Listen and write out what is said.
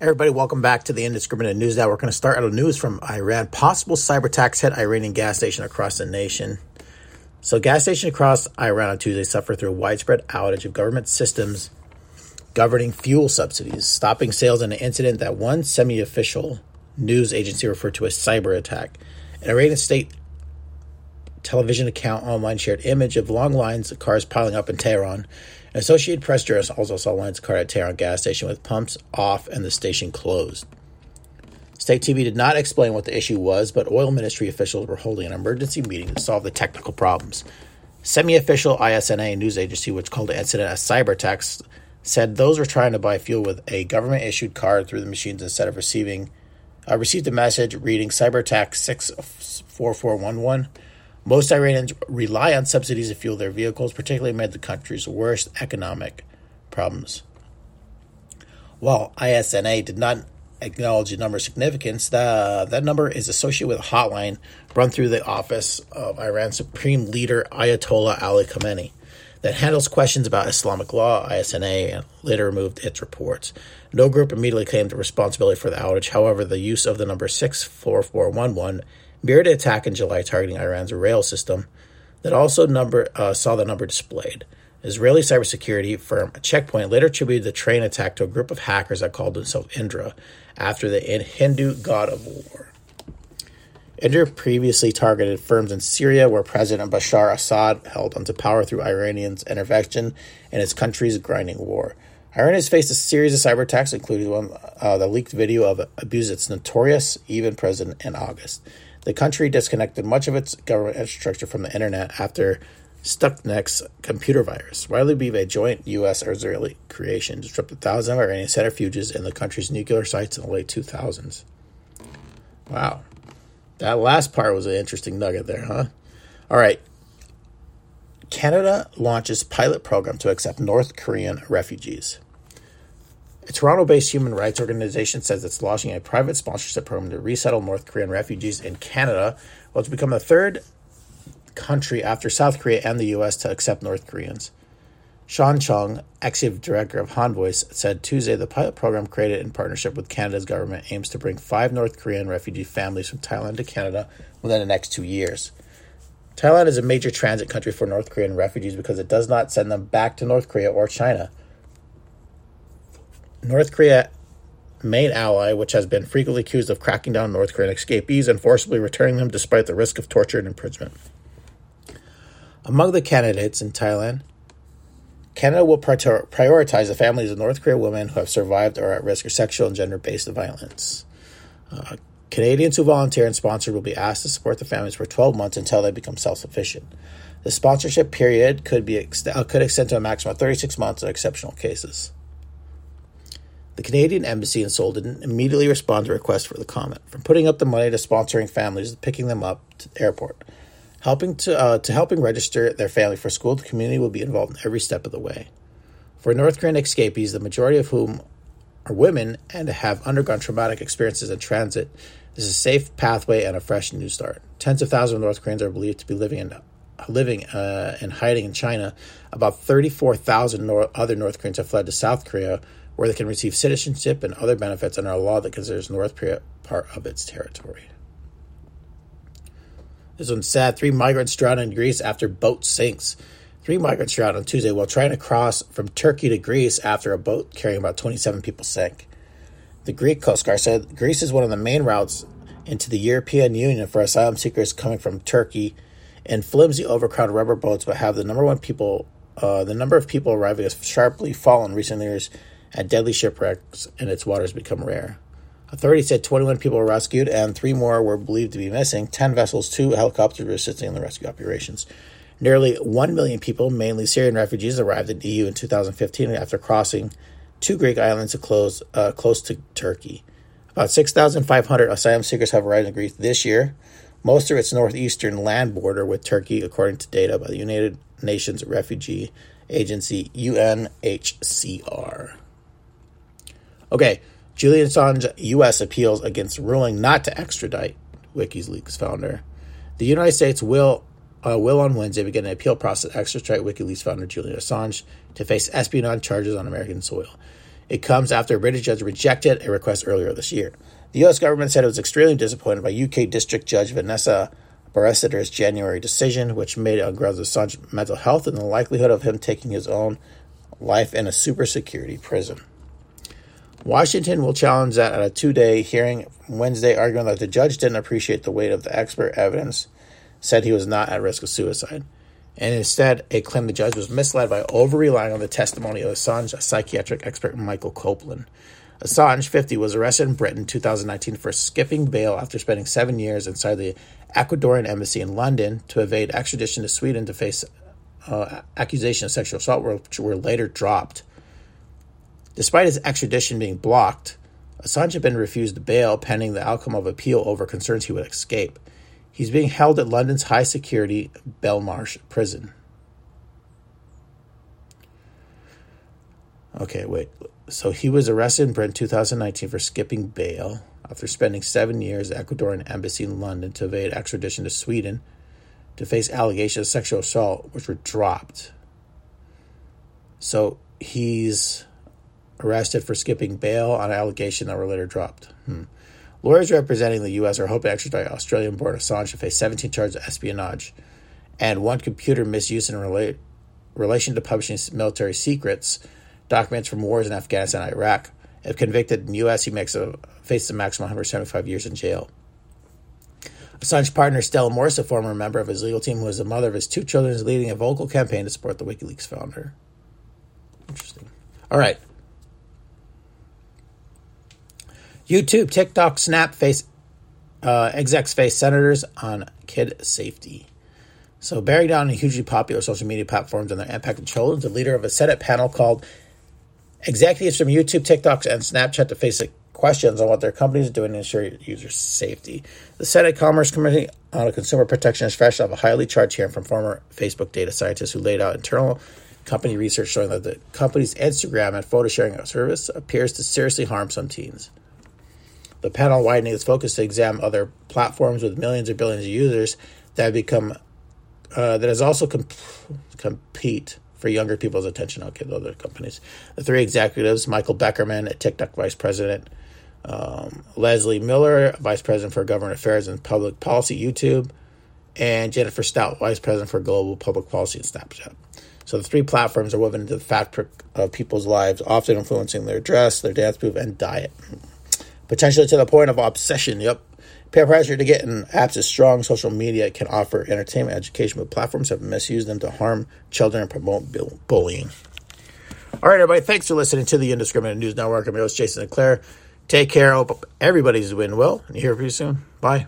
Everybody, welcome back to the Indiscriminate News Now. We're going to start out with news from Iran. Possible cyber attacks hit Iranian gas station across the nation. So, gas stations across Iran on Tuesday suffered through a widespread outage of government systems governing fuel subsidies, stopping sales in an incident that one semi-official news agency referred to as cyber attack. An Iranian state television account online shared image of long lines of cars piling up in Tehran Associated Press journalists also saw Lentz car at Tehran gas station with pumps off and the station closed. State TV did not explain what the issue was, but oil ministry officials were holding an emergency meeting to solve the technical problems. Semi official ISNA news agency, which called the incident a cyber attack, said those were trying to buy fuel with a government issued card through the machines instead of receiving. I received a message reading cyber attack 64411 most Iranians rely on subsidies to fuel their vehicles, particularly amid the country's worst economic problems. While ISNA did not acknowledge the number's significance, the, that number is associated with a hotline run through the office of Iran's Supreme Leader Ayatollah Ali Khamenei that handles questions about Islamic law. ISNA later removed its reports. No group immediately claimed responsibility for the outage. However, the use of the number 64411 an attack in July targeting Iran's rail system that also number uh, saw the number displayed. Israeli cybersecurity firm Check Point later attributed the train attack to a group of hackers that called themselves Indra after the Hindu god of war. Indra previously targeted firms in Syria where President Bashar Assad held onto power through Iranians' intervention in his country's grinding war. Iran has faced a series of cyber attacks, including one uh, the leaked video of abuse notorious Evin president in August. The country disconnected much of its government infrastructure from the internet after Stuxnet's computer virus, widely believed a joint U.S. Israeli creation, disrupted thousands of Iranian centrifuges in the country's nuclear sites in the late 2000s. Wow. That last part was an interesting nugget there, huh? All right. Canada launches pilot program to accept North Korean refugees. A Toronto based human rights organization says it's launching a private sponsorship program to resettle North Korean refugees in Canada, which will become the third country after South Korea and the U.S. to accept North Koreans. Sean Chung, executive director of HanVoice, said Tuesday the pilot program created in partnership with Canada's government aims to bring five North Korean refugee families from Thailand to Canada within the next two years. Thailand is a major transit country for North Korean refugees because it does not send them back to North Korea or China. North Korea main ally, which has been frequently accused of cracking down North Korean escapees and forcibly returning them despite the risk of torture and imprisonment. Among the candidates in Thailand, Canada will prioritize the families of North Korean women who have survived or are at risk of sexual and gender based violence. Uh, Canadians who volunteer and sponsor will be asked to support the families for 12 months until they become self sufficient. The sponsorship period could be ex- uh, could extend to a maximum of 36 months in exceptional cases. The Canadian Embassy in Seoul didn't immediately respond to requests for the comment, from putting up the money to sponsoring families picking them up to the airport. Helping to, uh, to helping register their family for school, the community will be involved in every step of the way. For North Korean escapees, the majority of whom are women and have undergone traumatic experiences in transit, this is a safe pathway and a fresh new start. Tens of thousands of North Koreans are believed to be living in living uh, and hiding in China. About 34,000 nor- other North Koreans have fled to South Korea, where they can receive citizenship and other benefits under a law that considers North Korea part of its territory. This one's sad. Three migrants drown in Greece after boat sinks. Three migrants drowned on Tuesday while trying to cross from Turkey to Greece after a boat carrying about 27 people sank. The Greek Coast Guard said Greece is one of the main routes into the European Union for asylum seekers coming from Turkey, and flimsy, overcrowded rubber boats but have the number one people, uh, the number of people arriving has sharply fallen in recent years at deadly shipwrecks and its waters become rare. Authorities said 21 people were rescued and three more were believed to be missing. 10 vessels, two helicopters were assisting in the rescue operations. Nearly 1 million people, mainly Syrian refugees, arrived at the EU in 2015 after crossing two Greek islands close, uh, close to Turkey. About 6,500 asylum seekers have arrived in Greece this year, most of its northeastern land border with Turkey, according to data by the United Nations Refugee Agency, UNHCR. Okay, Julian Assange U.S. appeals against ruling not to extradite WikiLeaks founder. The United States will uh, will on Wednesday begin an appeal process to extradite WikiLeaks founder Julian Assange to face espionage charges on American soil. It comes after a British judge rejected a request earlier this year. The U.S. government said it was extremely disappointed by UK District Judge Vanessa Baraitser's January decision, which made on grounds of Assange's mental health and the likelihood of him taking his own life in a super security prison. Washington will challenge that at a two day hearing Wednesday, arguing that the judge didn't appreciate the weight of the expert evidence, said he was not at risk of suicide, and instead it claimed the judge was misled by over relying on the testimony of Assange a psychiatric expert Michael Kopelman. Assange, 50, was arrested in Britain in 2019 for skipping bail after spending seven years inside the Ecuadorian embassy in London to evade extradition to Sweden to face uh, accusations of sexual assault, which were later dropped. Despite his extradition being blocked, Assange had been refused bail pending the outcome of appeal over concerns he would escape. He's being held at London's high security Belmarsh prison. Okay, wait. So he was arrested in Britain 2019 for skipping bail after spending seven years at Ecuadorian embassy in London to evade extradition to Sweden to face allegations of sexual assault, which were dropped. So he's arrested for skipping bail on an allegation that were later dropped. Hmm. Lawyers representing the U.S. are hoping to extradite Australian born Assange to face 17 charges of espionage and one computer misuse in rela- relation to publishing military secrets, documents from wars in Afghanistan and Iraq. If convicted in the U.S., he makes a, faces a maximum 175 years in jail. Assange's partner, Stella Moris, a former member of his legal team, who is the mother of his two children, is leading a vocal campaign to support the WikiLeaks founder. Interesting. All right. YouTube, TikTok, Snap face uh, execs face senators on kid safety. So, bearing down on hugely popular social media platforms and their impact on children, the leader of a Senate panel called executives from YouTube, TikTok, and Snapchat to face questions on what their companies are doing to ensure user safety. The Senate Commerce Committee on Consumer Protection is fresh off a highly charged hearing from former Facebook data scientists who laid out internal company research showing that the company's Instagram and photo sharing service appears to seriously harm some teens. The panel widening its focus to examine other platforms with millions or billions of users that have become uh, that has also comp- compete for younger people's attention. Okay, the other companies. The three executives: Michael Beckerman, TikTok vice president, um, Leslie Miller, vice president for government affairs and public policy, YouTube, and Jennifer Stout, vice president for global public policy and Snapchat. So the three platforms are woven into the fabric of people's lives, often influencing their dress, their dance move, and diet potentially to the point of obsession. Yep. Peer pressure to get in apps is strong. Social media can offer entertainment, education, but platforms have misused them to harm children and promote bullying. All right, everybody. Thanks for listening to the Indiscriminate News Network. I'm your host, Jason Sinclair. Take care. Hope everybody's doing well. And hear from you soon. Bye.